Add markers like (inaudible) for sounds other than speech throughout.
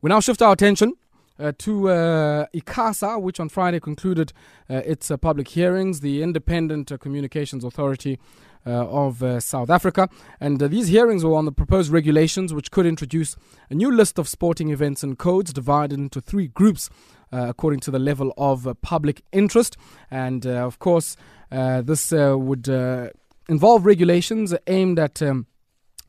We now shift our attention uh, to uh, ICASA, which on Friday concluded uh, its uh, public hearings, the Independent uh, Communications Authority uh, of South Africa. And these hearings were on the proposed regulations, which could introduce a new list of sporting events and codes divided into three groups. according to the level of public interest. And of course, this would involve regulations aimed at um,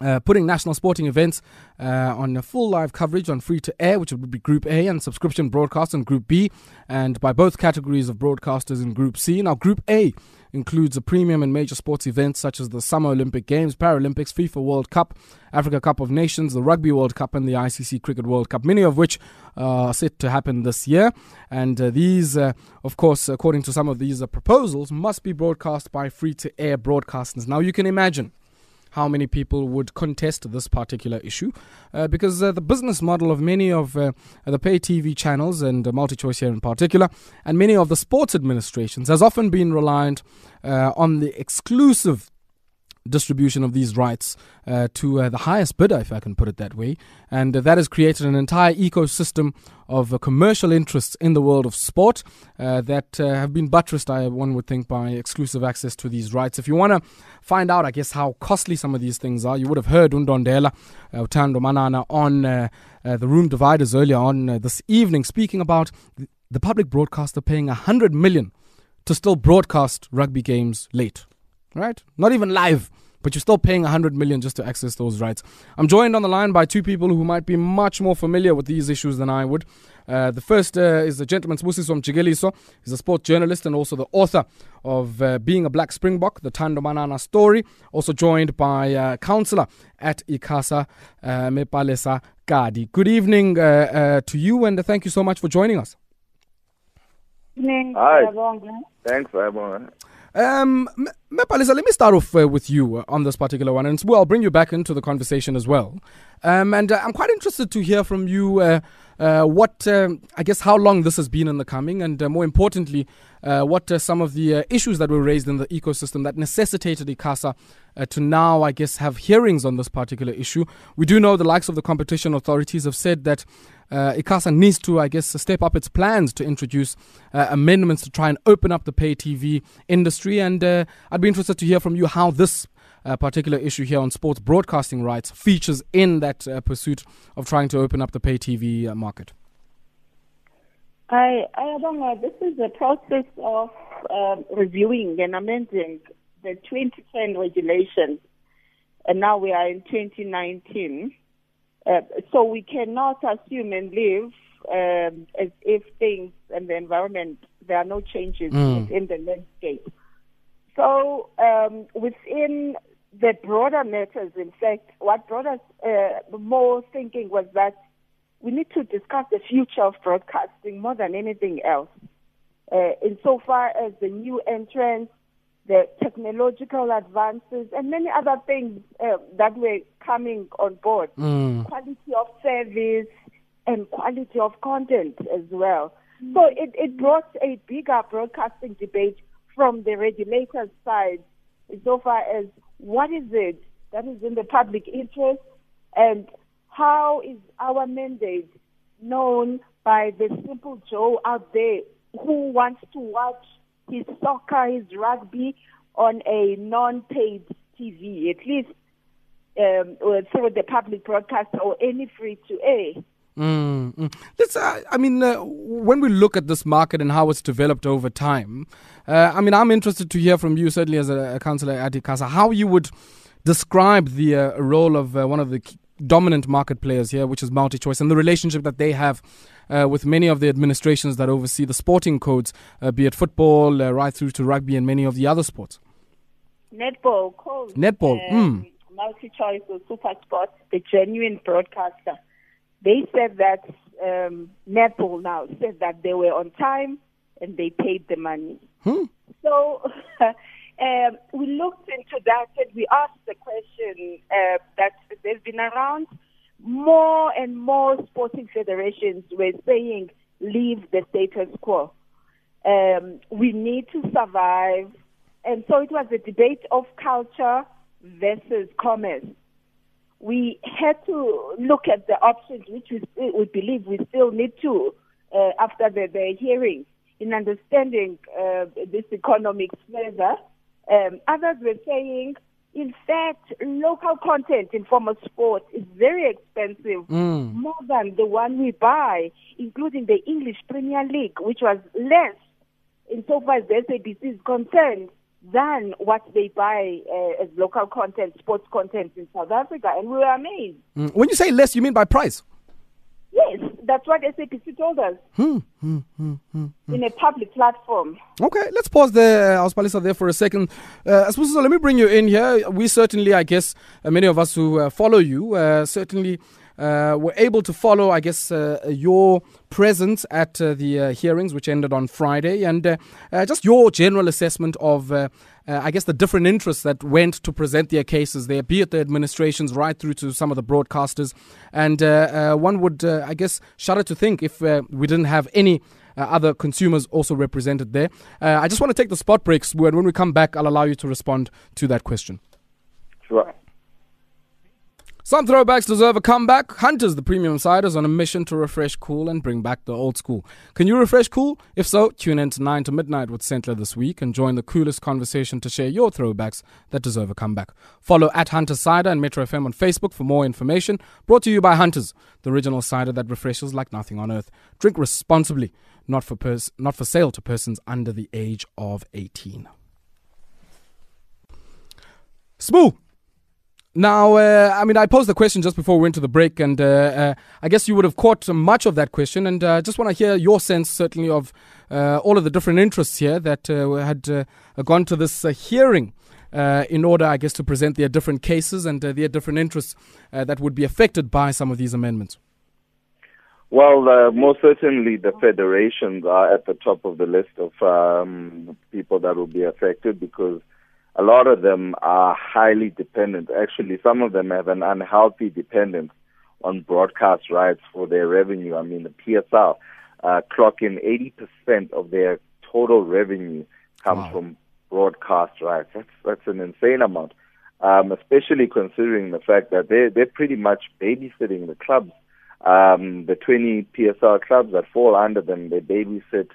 uh, putting national sporting events uh, on full live coverage on free to air, which would be Group A, and subscription broadcast on Group B, and by both categories of broadcasters in Group C. Now, Group A includes a premium and major sports events such as the Summer Olympic Games, Paralympics, FIFA World Cup, Africa Cup of Nations, the Rugby World Cup, and the ICC Cricket World Cup, many of which are set to happen this year. And uh, these, uh, of course, according to some of these uh, proposals, must be broadcast by free to air broadcasters. Now, you can imagine how many people would contest this particular issue. Uh, because uh, the business model of many of uh, the pay TV channels and uh, MultiChoice here in particular and many of the sports administrations has often been reliant uh, on the exclusive distribution of these rights uh, to uh, the highest bidder, if I can put it that way. And uh, that has created an entire ecosystem of uh, commercial interests in the world of sport uh, that uh, have been buttressed, I, one would think, by exclusive access to these rights. If you want to find out, I guess, how costly some of these things are, you would have heard Undondela, Utando Manana, on the room dividers earlier on this evening, speaking about the public broadcaster paying 100 million to still broadcast rugby games late right? Not even live, but you're still paying 100 million just to access those rights. I'm joined on the line by two people who might be much more familiar with these issues than I would. Uh, the first uh, is the gentleman Sibusiso Mjikeliso. He's a sport journalist and also the author of uh, Being a Black Springbok, the Thando Manana story. Also joined by uh, counselor at ICASA, uh, Mepalesa Kadi. Good evening uh, to you and thank you so much for joining us. Evening. Hi. Thanks, um, Mepalesa, let me start off uh, with you uh, on this particular one, and well, I'll bring you back into the conversation as well. Um, and uh, I'm quite interested to hear from you uh, uh what, um, I guess, how long this has been in the coming, and uh, more importantly, what some of the issues that were raised in the ecosystem that necessitated ICASA to now, I guess, have hearings on this particular issue. We do know the likes of the competition authorities have said that uh, ICASA needs to, I guess, step up its plans to introduce uh, amendments to try and open up the pay TV industry. And uh, I'd be interested to hear from you how this uh, particular issue here on sports broadcasting rights features in that uh, pursuit of trying to open up the pay TV uh, market. I, I don't know. This is a process of um, reviewing and amending the 2010 regulations, and now we are in 2019. Uh, so we cannot assume and live um, as if things and the environment, there are no changes mm. in the landscape. So um, within the broader matters, in fact, what brought us uh, more thinking was that we need to discuss the future of broadcasting more than anything else. Uh, insofar as the new entrants the technological advances, and many other things uh, that were coming on board. Mm. Quality of service and quality of content as well. Mm. So it, it brought a bigger broadcasting debate from the regulator's side so far as what is it that is in the public interest and how is our mandate known by the simple Joe out there who wants to watch his soccer, his rugby on a non-paid TV, at least um, through the public broadcast or any free to air. Mm, mm. Let's, uh, I mean, uh, when we look at this market and how it's developed over time, uh, I mean, I'm interested to hear from you, certainly as a, a councillor at ICASA, how you would describe the uh, role of uh, one of the dominant market players here, which is MultiChoice, and the relationship that they have uh, with many of the administrations that oversee the sporting codes, uh, be it football, uh, right through to rugby, and many of the other sports. Netball, codes, Netball, um, mm. MultiChoice or Super Sports, the genuine broadcaster. They said that um, Netball now said that they were on time and they paid the money. Hmm. So (laughs) um, we looked into that and we asked the question uh, that they've been around more and more sporting federations were saying, leave the status quo. Um, we need to survive. And so it was a debate of culture versus commerce. we had to look at the options which we, we believe we still need to uh, after the, the hearing in understanding uh, this economics further. Um, others were saying, in fact, local content in form of sport is very expensive, Mm. more than the one we buy, including the English Premier League, which was less insofar as the SABC is concerned than what they buy uh, as local content, sports content in South Africa. And we were amazed. Mm. When you say less, you mean by price? Yes, that's what SABC told us Hmm. Hmm. Hmm. Hmm. in a public platform. Okay, let's pause there, uh, Auspalisa, there for a second. Uh, Sbusiso, let me bring you in here. We certainly, I guess, uh, many of us who uh, follow you, uh, certainly uh, were able to follow, I guess, uh, your presence at uh, the uh, hearings, which ended on Friday, and uh, uh, just your general assessment of, uh, I guess, the different interests that went to present their cases there, be it the administrations right through to some of the broadcasters. And uh, uh, one would, uh, I guess, shudder to think if uh, we didn't have any other consumers also represented there. I just want to take the spot breaks, and when we come back, I'll allow you to respond to that question. Sure. Some throwbacks deserve a comeback. Hunters, the premium cider, is on a mission to refresh cool and bring back the old school. Can you refresh cool? If so, tune in to 9 to midnight with Sentler this week and join the coolest conversation to share your throwbacks that deserve a comeback. Follow at Hunter Cider and Metro FM on Facebook for more information. Brought to you by Hunters, the original cider that refreshes like nothing on earth. Drink responsibly, not for, pers- not for sale to persons under the age of 18. Spoo! Now, uh, I mean, I posed the question just before we went to the break, and uh, uh, I guess you would have caught much of that question. And I uh, just want to hear your sense, certainly, of uh, all of the different interests here that uh, had gone to this hearing in order, I guess, to present their different cases and their different interests that would be affected by some of these amendments. Well, uh, most certainly the federations are at the top of the list of um, people that will be affected because a lot of them are highly dependent. Actually, some of them have an unhealthy dependence on broadcast rights for their revenue. I mean, the PSL uh, clock in 80% of their total revenue comes Wow. from broadcast rights. That's that's an insane amount, um, especially considering the fact that they they're pretty much babysitting the clubs. Um, the 20 PSL clubs that fall under them, they babysit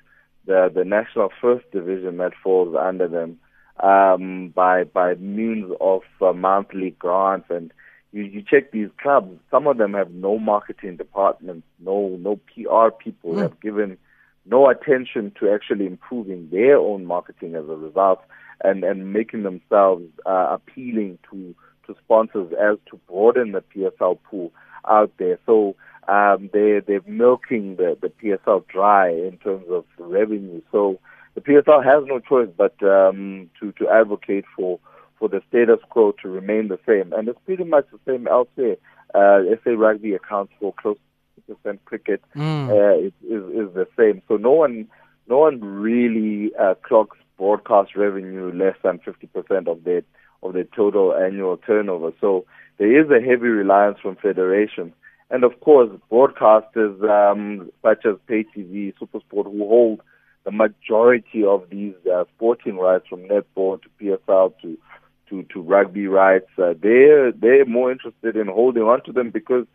the the national first division that falls under them um, by by means of uh, monthly grants and you, you check these clubs. Some of them have no marketing departments, no no PR people Mm. have given no attention to actually improving their own marketing as a result and and making themselves uh, appealing to to sponsors as to broaden the PSL pool out there. So um, they they're milking the the PSL dry in terms of revenue. So the PSL has no choice but um, to to advocate for for the status quo to remain the same, and it's pretty much the same elsewhere. Uh, SA Rugby accounts for close to percent cricket Mm. uh, is, is is the same. So no one no one really uh, clocks broadcast revenue less than fifty percent of their of their total annual turnover. So there is a heavy reliance from federations. And of course, broadcasters um, such as Pay TV, Supersport, who hold the majority of these uh, sporting rights from netball to PSL to to, to rugby rights, uh, they're they're more interested in holding on to them because,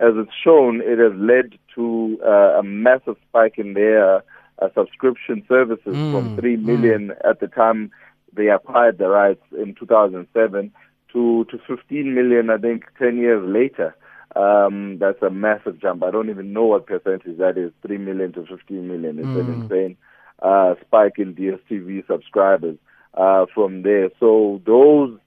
as it's shown, it has led to uh, a massive spike in their uh, subscription services Mm, from three million at the time they acquired the rights in 2007 to to 15 million, I think, 10 years later. Um, that's a massive jump. I don't even know what percentage that is. 3 million to 15 million. It's an Mm. insane uh, spike in DSTV subscribers uh, from there. So those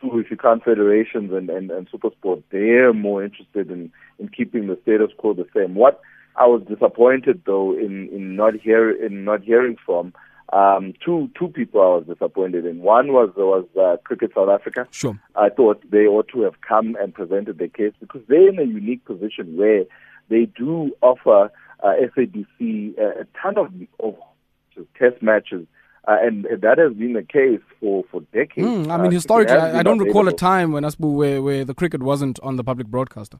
two, if you count federations and, and, and Supersport, they're more interested in, in keeping the status quo the same. What I was disappointed though in, in not hear in not hearing from um, two two people I was disappointed in. One was was uh, Cricket South Africa. Sure. I thought they ought to have come and presented their case because they're in a unique position where they do offer uh, SABC a, a ton of, of test matches. Uh, and that has been the case for, for decades. Mm, I Uh, mean, historically, I, I don't recall a time when Asbu where, where the cricket wasn't on the public broadcaster.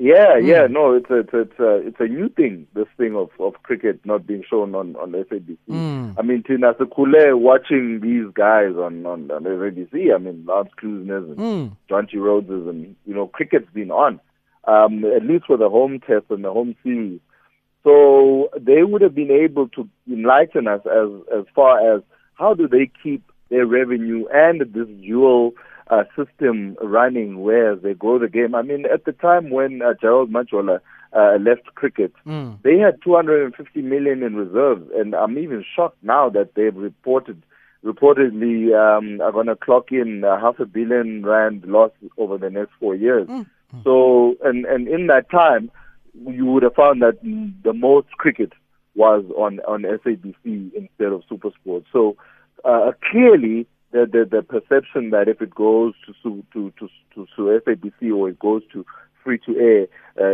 Yeah, yeah, no, it's a, it's a, it's a, it's a new thing. This thing of, of cricket not being shown on on SABC. Mm. I mean, Tina Sekule watching these guys on on, on SABC. I mean, Lance Klusener's and Mm. Jonty Rhodes's, and you know, cricket's been on. Um, at least for the home test and the home series. So they would have been able to enlighten us as as far as how do they keep their revenue and this dual uh, system running where they grow the game. I mean, at the time when uh, Gerald Majola uh, left cricket, Mm. they had 250 million in reserves, and I'm even shocked now that they've reported reportedly um, are going to clock in uh, half a billion rand loss over the next four years. Mm. So, and and in that time, you would have found that the most cricket was on on SABC instead of SuperSport. So, uh, clearly, the, the the perception that if it goes to to to to, to SABC or it goes to free to air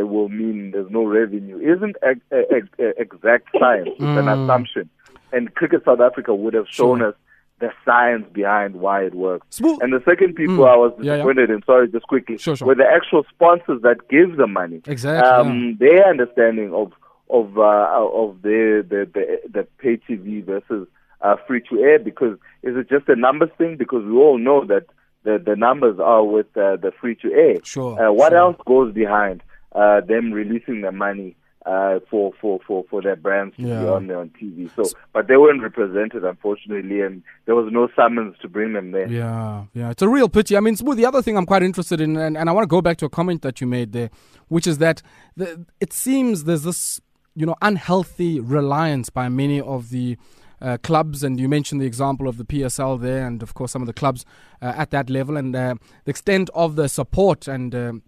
uh, will mean there's no revenue isn't ex- ex- ex- exact science. It's an Mm. assumption, and Cricket South Africa would have shown Sure. us the science behind why it works. Smooth. And the second people Mm. I was Yeah, yeah. disappointed in, sorry, just quickly, Sure, sure. were the actual sponsors that give the money. Exactly. Um, Their understanding of of uh, of the the the, the pay TV versus uh, free to air because is it just a numbers thing? Because we all know that the the numbers are with uh, the free to air. Sure, Uh, what sure. else goes behind uh, them releasing the money? Uh, for, for, for, for their brands to be on there on TV. So, but they weren't represented, unfortunately, and there was no summons to bring them there. Yeah, yeah, it's a real pity. I mean, Smooth, the other thing I'm quite interested in, and, and I want to go back to a comment that you made there, which is that the, it seems there's this, you know, unhealthy reliance by many of the uh, clubs, and you mentioned the example of the PSL there, and of course some of the clubs uh, at that level, and uh, the extent of the support and um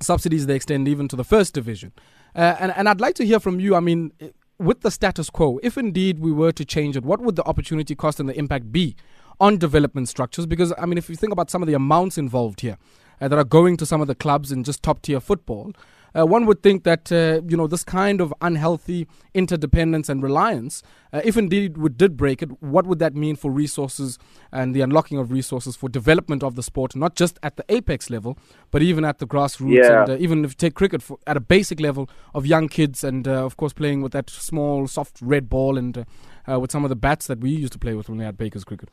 subsidies they extend even to the first division. Uh, and, and I'd like to hear from you. I mean, with the status quo, if indeed we were to change it, what would the opportunity cost and the impact be on development structures? Because, I mean, if you think about some of the amounts involved here uh, that are going to some of the clubs in just top tier football, uh, one would think that, uh, you know, this kind of unhealthy interdependence and reliance, uh, if indeed we did break it, what would that mean for resources and the unlocking of resources for development of the sport, not just at the apex level, but even at the grassroots Yeah. and uh, even if you take cricket for, at a basic level of young kids and, uh, of course, playing with that small, soft red ball and uh, uh, with some of the bats that we used to play with when we had Baker's cricket.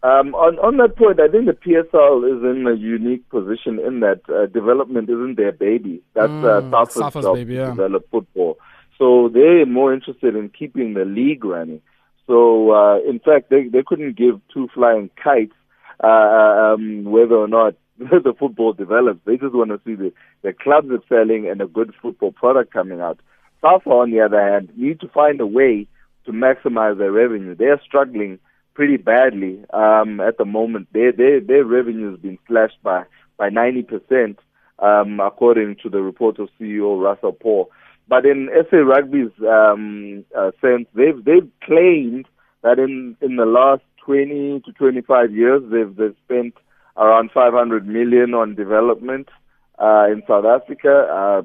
Um, on, on that point, I think the PSL is in a unique position in that uh, development isn't their baby. That's uh, Mm, Safa's Safa's job baby, yeah. develop football. So they're more interested in keeping the league running. So uh, in fact, they they couldn't give two flying kites uh, um, whether or not (laughs) the football develops. They just want to see the the clubs excelling and a good football product coming out. Safa, on the other hand, need to find a way to maximize their revenue. They're struggling pretty badly um, at the moment. Their their their revenue has been slashed by by ninety percent, um, according to the report of CEO Russell Paul. But in SA Rugby's um, uh, sense, they've they've claimed that in in the last twenty to twenty five years, they've they've spent around five hundred million on development uh, in South Africa. Uh,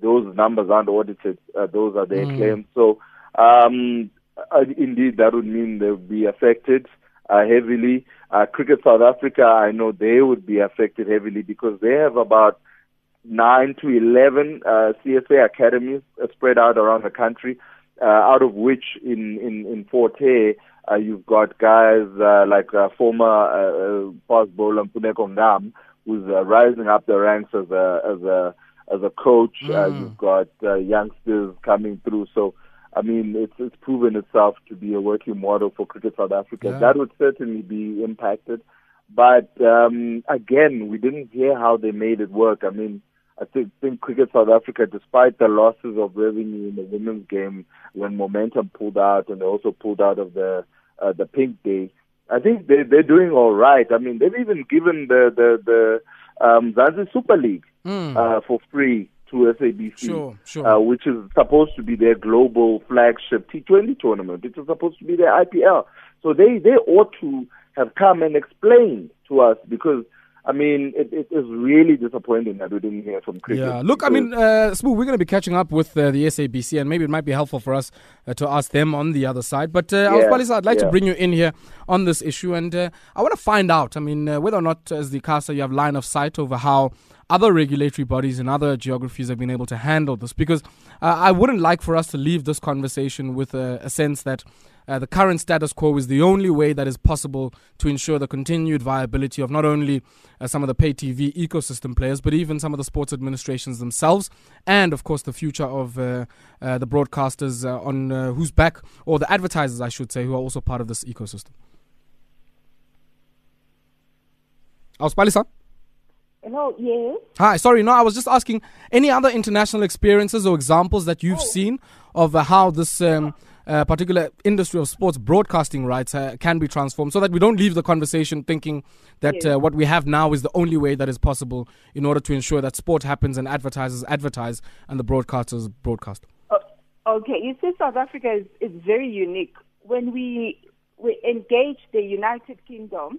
those numbers aren't audited; uh, those are their Mm. claims. So. Um, uh, indeed, that would mean they would be affected uh, heavily. Uh, Cricket South Africa, I know they would be affected heavily because they have about nine to eleven uh, CSA academies uh, spread out around the country, uh, out of which in in in Forte uh, you've got guys uh, like uh, former uh, uh, fast bowler Mfuneko Ngam, who's uh, rising up the ranks as a as a as a coach. Uh, Mm. you've got uh, youngsters coming through, so. I mean, it's it's proven itself to be a working model for Cricket South Africa. Yeah. That would certainly be impacted. But um, again, we didn't hear how they made it work. I mean, I think, think Cricket South Africa, despite the losses of revenue in the women's game when Momentum pulled out and they also pulled out of the uh, the Pink Day, I think they they're doing all right. I mean, they've even given the the the um, Mzansi Super League Mm. uh, for free to SABC Sure, sure. uh, which is supposed to be their global flagship T20 tournament. It is supposed to be their IPL. So they, they ought to have come and explained to us because, I mean, it, it is really disappointing that we didn't hear from cricket. Yeah, look, I mean, uh, Smooth, we're going to be catching up with uh, the SABC, and maybe it might be helpful for us uh, to ask them on the other side. But uh, Yeah, I'd like to bring you in here on this issue, and uh, I want to find out, I mean, uh, whether or not, as the CASA, you have line of sight over how other regulatory bodies in other geographies have been able to handle this. Because uh, I wouldn't like for us to leave this conversation with a sense that uh, the current status quo is the only way that is possible to ensure the continued viability of not only uh, some of the pay TV ecosystem players, but even some of the sports administrations themselves, and of course the future of uh, uh the broadcasters uh, on uh, whose back, or the advertisers, I should say, who are also part of this ecosystem. Auspalisa? Hello, yes. Hi, sorry, no, I was just asking any other international experiences or examples that you've oh. seen of how this um, uh, particular industry of sports broadcasting rights uh, can be transformed so that we don't leave the conversation thinking that yes. uh, what we have now is the only way that is possible in order to ensure that sport happens and advertisers advertise and the broadcasters broadcast. Okay, you see, South Africa is, is very unique. When we, we engaged the United Kingdom,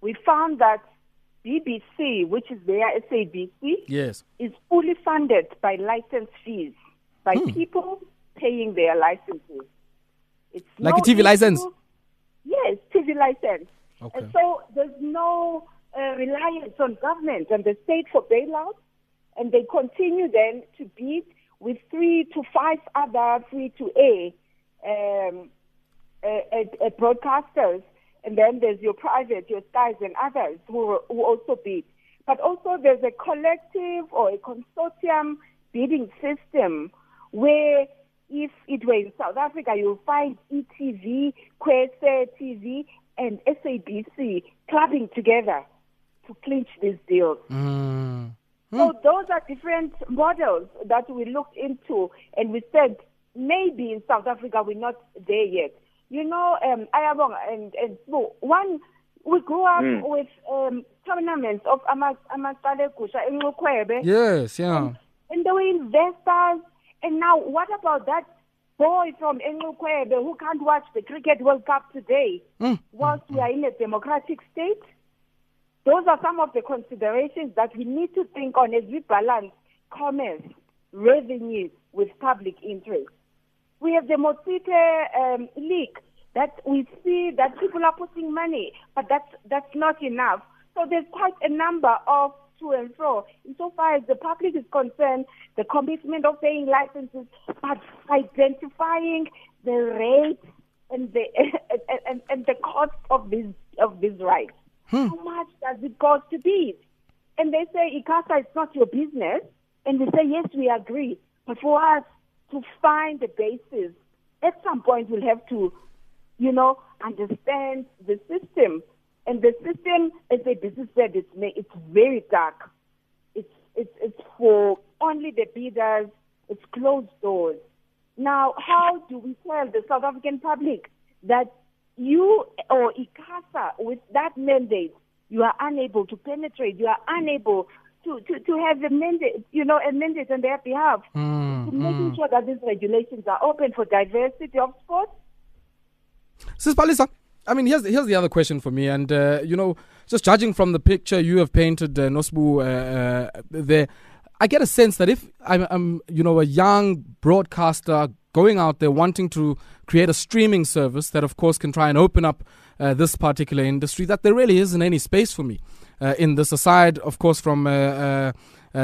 we found that BBC, which is their SABC, yes. is fully funded by license fees, by hmm. people paying their licenses. It's like no a TV license. Yes, TV license. Okay. And so there's no uh, reliance on government and the state for bailout, and they continue then to bid with three to five other free to air um, uh, uh, broadcasters, and then there's your private, your skies, and others who, who also bid. But also there's a collective or a consortium bidding system where if it were in South Africa, you'll find ETV, Kwese TV, and SABC clubbing together to clinch these deals. Mm. So those are different models that we looked into, and we said maybe in South Africa we're not there yet. You know, um, Ayabong and and so one we grew up mm. with um, tournaments of Amasale Kusha in Lukwebe. Yes, yeah. And, and there were investors and now, what about that boy from Engukwebe who can't watch the Cricket World Cup today mm. whilst we are in a democratic state? Those are some of the considerations that we need to think on as we balance commerce, revenue with public interest. We have the Motshite um, leak that we see that people are putting money, but that's, that's not enough. So there's quite a number of to and fro. Insofar as the public is concerned, the commitment of paying licenses, but identifying the rate and the (laughs) and, and, the cost of these of these rights. Hmm. How much does it cost to bid? And they say, ICASA, it's not your business. And we say, yes, we agree. But for us to find the basis, at some point we'll have to, you know, understand the system and the system, as a business said, it's, it's very dark. It's, it's, it's for only the bidders. It's closed doors. Now, how do we tell the South African public that you or ICASA, with that mandate, you are unable to penetrate, you are unable to, to, to have a mandate, you know, a mandate on their behalf, mm, to making mm. sure that these regulations are open for diversity of sports. Sis Palisa, I mean, here's here's the other question for me, and uh, you know, just judging from the picture you have painted, uh, Nosbu, uh, uh, there, I get a sense that if I'm, I'm, you know, a young broadcaster going out there wanting to create a streaming service that, of course, can try and open up uh, this particular industry, that there really isn't any space for me uh, in this. Aside, of course, from uh,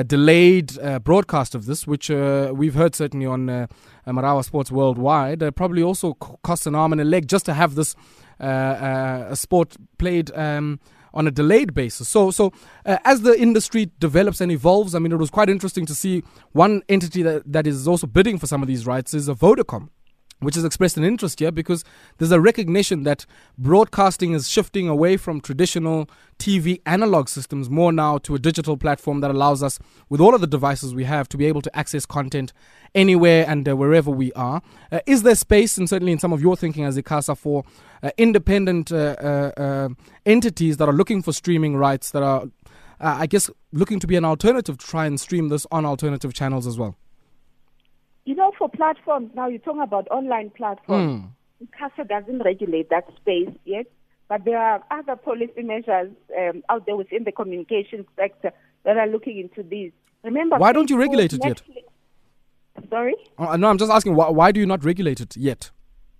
delayed broadcast of this, which we've heard certainly on Marawa Sports Worldwide, probably also costs an arm and a leg just to have this uh, uh, a sport played. Um, on a delayed basis. So, so uh, as the industry develops and evolves, I mean, it was quite interesting to see one entity that, that is also bidding for some of these rights is a Vodacom which has expressed an interest here because there's a recognition that broadcasting is shifting away from traditional TV analog systems more now to a digital platform that allows us, with all of the devices we have, to be able to access content anywhere and uh, wherever we are. Uh, is there space, and certainly in some of your thinking as ICASA, for uh, independent uh, uh, uh, entities that are looking for streaming rights that are, I guess, looking to be an alternative to try and stream this on alternative channels as well? You know, for platforms now, you're talking about online platforms. Mm. ICASA doesn't regulate that space yet, but there are other policy measures um, out there within the communications sector that are looking into these. Remember, why don't you regulate it Netflix, yet? Sorry? Uh, no, I'm just asking, why, why do you not regulate it yet?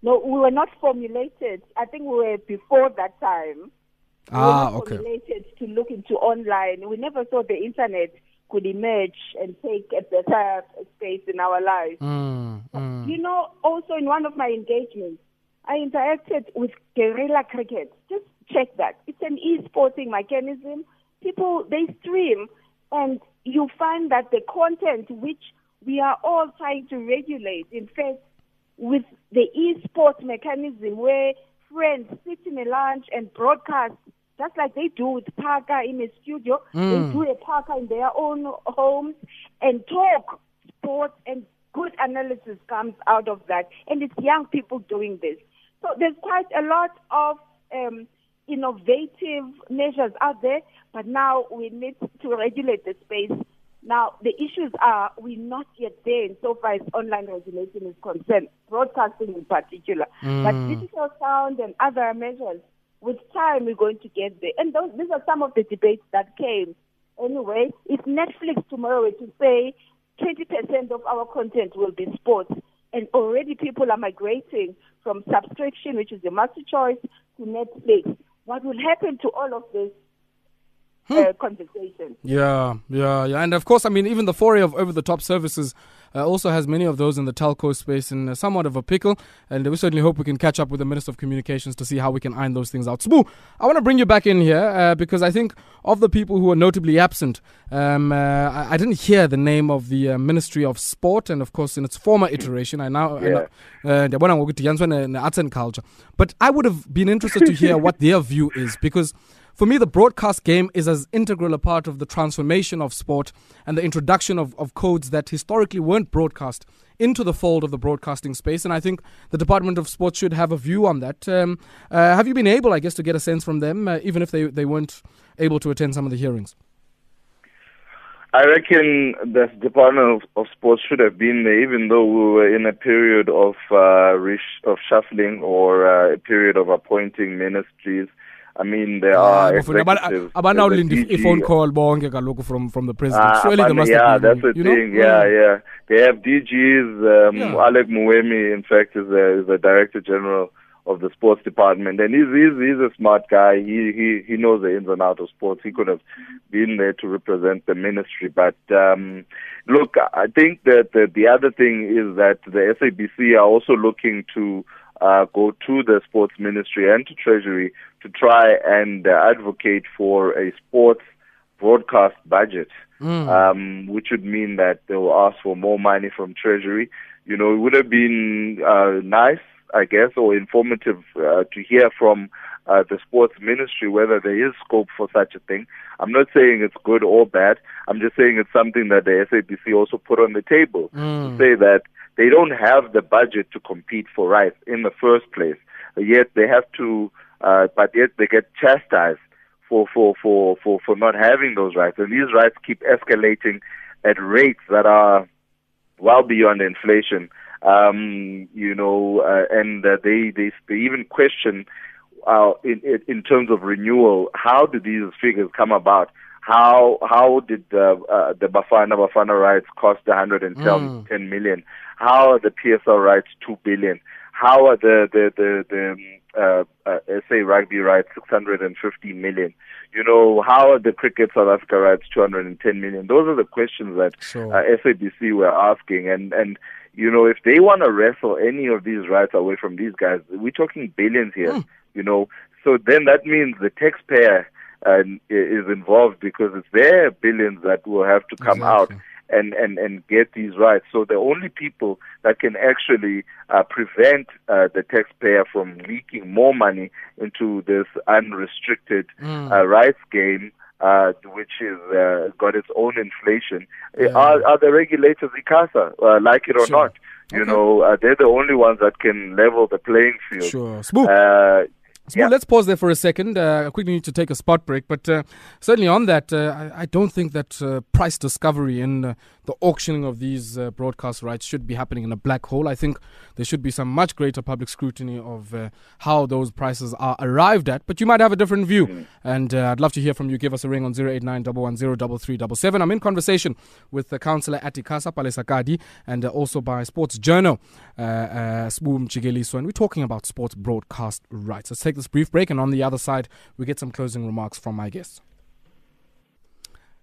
No, we were not formulated. I think we were before that time. ah, we okay. Formulated to look into online. We never saw the internet could emerge and take a better space in our lives. Mm, mm. You know, also in one of my engagements, I interacted with guerrilla cricket. Just check that. It's an e-sporting mechanism. People, they stream and you find that the content which we are all trying to regulate, in fact, with the e-sport mechanism where friends sit in a lounge and broadcast just like they do with Parker in a studio. Mm. They do a Parker in their own homes and talk sports and good analysis comes out of that. And it's young people doing this. So there's quite a lot of um, innovative measures out there, but now we need to regulate the space. Now, the issues are we're not yet there in so far as online regulation is concerned, broadcasting in particular. But digital sound and other measures, with time, we're going to get there. And those, these are some of the debates that came. Anyway, if Netflix tomorrow were to say 20% of our content will be sports, and already people are migrating from subscription, which is the MultiChoice, to Netflix, what will happen to all of this uh, conversation? Yeah, yeah, yeah. And of course, I mean, even the foray of over the top services uh, also has many of those in the telco space in uh, somewhat of a pickle. And we certainly hope we can catch up with the Minister of Communications to see how we can iron those things out. Smoo, I want to bring you back in here uh, because I think of the people who are notably absent, um, uh, I, I didn't hear the name of the uh, Ministry of Sport. And of course, in its former iteration, I now. I know- uh, ndiyabona ngokuthi yaniswa ne- ne-arts and culture. But I would have been interested to hear what their view is because for me, the broadcast game is as integral a part of the transformation of sport and the introduction of, of codes that historically weren't broadcast into the fold of the broadcasting space. And I think the Department of Sports should have a view on that. Um, uh, have you been able, I guess, to get a sense from them, uh, even if they, they weren't able to attend some of the hearings? I reckon the Department of, of Sports should have been there, even though we were in a period of uh, resh- of shuffling or uh, a period of appointing ministries. I mean, there are Bafuna abana- executives. abanawulinda there's a i- ifone DG. call bonke kaloku from, from the president. Ah, Surely they must yeah, have been, that's the you know? thing. Yeah, yeah. They have DGs. Um, Yeah. Alec Moemi, in fact, is the, is the director general of the sports department, and he's he's, he's a smart guy. He he he knows the ins and outs of sports. He could have been there to represent the ministry, but um, look, I think that the, the other thing is that the SABC are also looking to uh, go to the sports ministry and to Treasury to try and uh, advocate for a sports broadcast budget, um, which would mean that they will ask for more money from Treasury. You know, it would have been uh, nice, I guess, or informative uh, to hear from uh, the sports ministry whether there is scope for such a thing. I'm not saying it's good or bad. I'm just saying it's something that the SABC also put on the table to say that they don't have the budget to compete for rights in the first place. Yet they have to, uh, but yet they get chastised for, for, for, for, for not having those rights. And these rights keep escalating at rates that are well beyond inflation. Um, you know, uh, and uh, they, they they even question uh, in in in terms of renewal. How do these figures come about? How how did the uh, the Bafana Bafana rights cost 110 10 million? How are the PSL rights two billion? How are the the the, the um, uh, uh, SA rugby rights 650 million? You know, how are the cricket South Africa rights 210 million? Those are the questions that Sure. uh, SABC were asking, and and you know, if they want to wrestle any of these rights away from these guys, we're talking billions here. You know, so then that means the taxpayer uh, is involved because it's their billions that will have to come out and, and, and get these rights. So the only people that can actually uh, prevent uh, the taxpayer from leaking more money into this unrestricted uh, rights game, uh, which is uh, got its own inflation, uh, are, are the regulators, ICASA, uh, like it or Sure. not. You know, uh, they're the only ones that can level the playing field. Sure. Small, Yeah. let's pause there for a second. Uh, I quickly need to take a spot break, but uh, certainly on that, uh, I, I don't think that uh, price discovery in uh, the auctioning of these uh, broadcast rights should be happening in a black hole. I think there should be some much greater public scrutiny of uh, how those prices are arrived at. But you might have a different view, and uh, I'd love to hear from you. Give us a ring on 089 110 I'm in conversation with the councillor at ICASA Palesakadi and uh, also by Sports Journal, uh, uh, Sbu Mjikeliso, and we're talking about sports broadcast rights. Let's take this brief break, and on the other side, we get some closing remarks from my guests.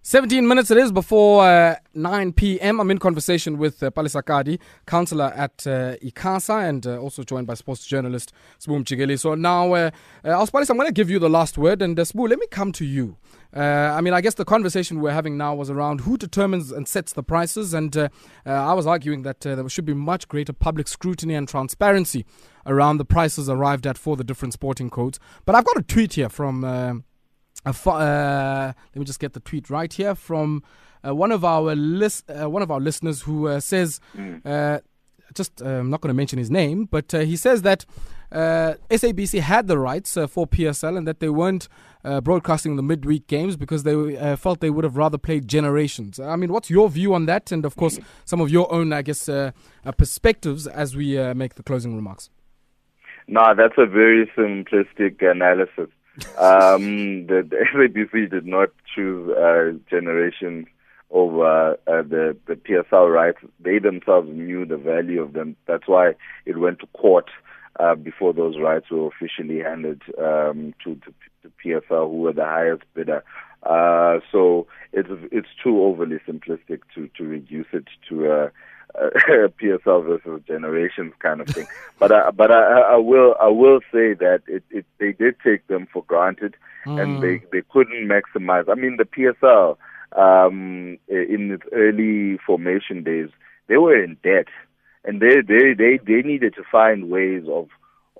17 minutes it is before uh, 9 p.m. I'm in conversation with uh, Palesa Kadi, councillor at uh, ICASA, and uh, also joined by sports journalist Sbu Mjikeli. So now, uh, uh, I'm going to give you the last word. And uh, Sbu, let me come to you. Uh, I mean, I guess the conversation we're having now was around who determines and sets the prices. And uh, uh, I was arguing that there should be much greater public scrutiny and transparency around the prices arrived at for the different sporting codes. But I've got a tweet here from. Uh, uh, let me just get the tweet right here from uh, one of our lis- uh, one of our listeners who uh, says, uh, just uh, I'm not going to mention his name, but uh, he says that uh, SABC had the rights uh, for PSL and that they weren't uh, broadcasting the midweek games because they uh, felt they would have rather played Generations. I mean, what's your view on that? And of course, some of your own, I guess, uh, uh, perspectives as we uh, make the closing remarks. No, that's a very simplistic analysis. Um, the, the (laughs) SABC did not choose uh, generations over uh, the the PSL rights. They themselves knew the value of them. That's why it went to court uh, before those rights were officially handed um, to, to PSL, who were the highest bidder. Uh, so it's it's too overly simplistic to to reduce it to a, (laughs) PSL versus generations kind of thing. but I, but I, I will I will say that it, it they did take them for granted, and they they couldn't maximize. I mean the PSL um, in its early formation days they were in debt, and they they they they needed to find ways of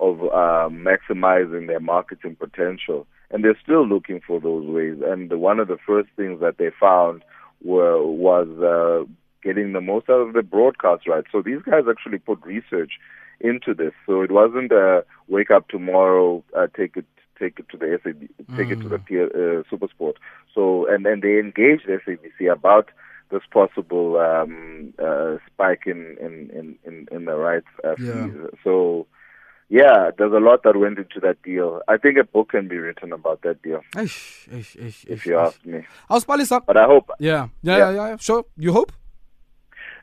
of uh, maximizing their marketing potential, and they're still looking for those ways. And one of the first things that they found were was uh, getting the most out of the broadcast rights. So these guys actually put research into this. So it wasn't a wake up tomorrow, uh, take it take it to the SAB, take it to the P- uh, Supersport. So and then they engaged SABC about this possible um, uh, spike in in in in, the rights uh, Yeah. fees. So. Yeah, there's a lot that went into that deal. I think a book can be written about that deal, Ish, ish, ish, if you ask me. I'll spell How's up. But I hope Yeah, yeah, Yeah. yeah, yeah, sure. You hope?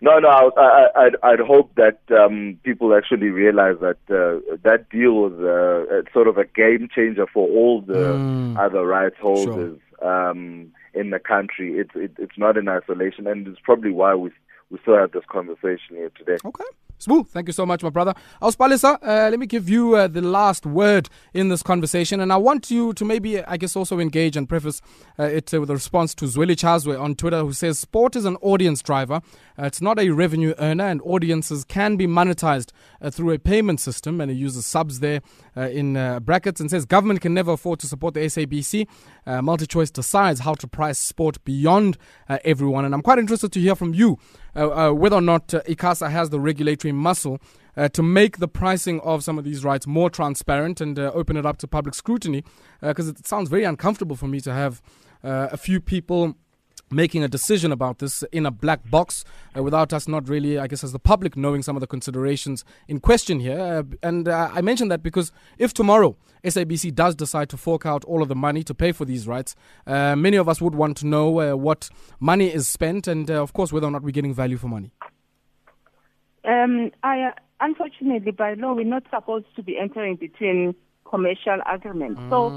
No, no, I, I, I'd, I'd hope that um, people actually realize that uh, that deal was uh, sort of a game changer for all the Mm. other rights holders um, in the country. It's it, it's not in isolation, and it's probably why we we still have this conversation here today. Okay. Smooth. Thank you so much, my brother. Auspalisa, uh, let me give you uh, the last word in this conversation. And I want you to maybe, I guess, also engage and preface uh, it with a response to Zweli Chazwe on Twitter, who says sport is an audience driver. It's not a revenue earner, and audiences can be monetized uh, through a payment system. And he uses subs there uh, in uh, brackets and says government can never afford to support the SABC. Uh, MultiChoice decides how to price sport beyond everyone. And I'm quite interested to hear from you whether or not uh, ICASA has the regulatory muscle uh, to make the pricing of some of these rights more transparent and uh, open it up to public scrutiny. Because it sounds very uncomfortable for me to have uh, a few people making a decision about this in a black box uh, without us not really, I guess, as the public knowing some of the considerations in question here. Uh, and uh, I mention that because if tomorrow SABC does decide to fork out all of the money to pay for these rights, uh, many of us would want to know uh, what money is spent and, uh, of course, whether or not we're getting value for money. Um, I, uh, unfortunately, by law, we're not supposed to be entering between commercial agreements. So,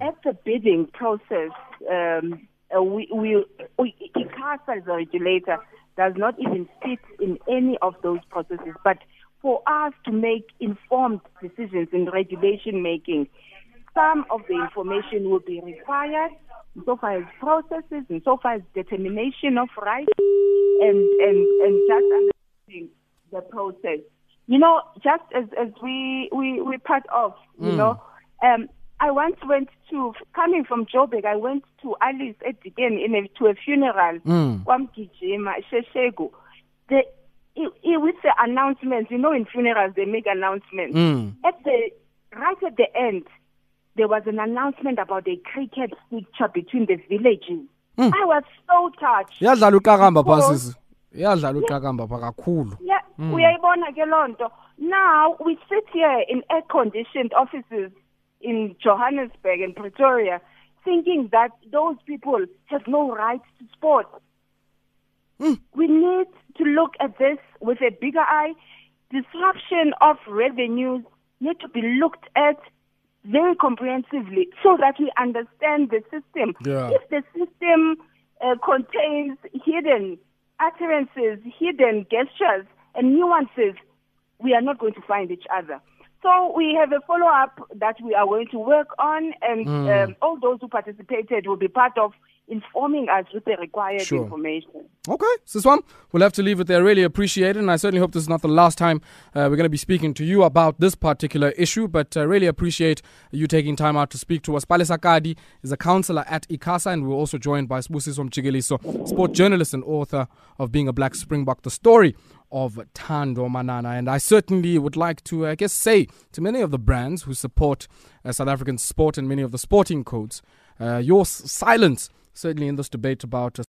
at the bidding process, um, uh, we, we, we, ICASA as a regulator does not even sit in any of those processes. But for us to make informed decisions in regulation making, some of the information will be required so far as processes and so far as determination of rights and, and, and just understanding the process. You know, just as, as we, we, we part off, you know, um, I once went to, coming from Joburg, I went to Alice again in a, to a funeral, Mm. Wamgijima, Sheshegu. The, i i with the announcements, you know, in funerals they make announcements. Mm. At the right at the end, there was an announcement about a cricket picture between the villages. I was so touched. iyadlala uqakamba pha Because- sisi iyadlala uqakamba pha kakhulu Yeah, uyayibona ke loo nto. Now we sit here in air-conditioned offices in Johannesburg and Pretoria, thinking that those people have no right to sport. We need to look at this with a bigger eye. Disruption of revenues need to be looked at very comprehensively so that we understand the system. Yeah. If the system uh, contains hidden utterances, hidden gestures, and nuances, we are not going to find each other. So we have a follow up that we are going to work on, and Mm. um, all those who participated will be part of informing us with the required Sure. information. Okay, Siswam, we'll have to leave it there. Really appreciate it, and I certainly hope this is not the last time uh, we're going to be speaking to you about this particular issue. But uh, really appreciate you taking time out to speak to us. Palesa Kadi is a counselor at ICASA, and we're also joined by Sbusiso Mjikeliso, sport journalist and author of Being a Black Springbok, the story of Thando Manana. And I certainly would like to, I guess, say to many of the brands who support uh, South African sport and many of the sporting codes, uh, your s- silence, certainly in this debate about uh,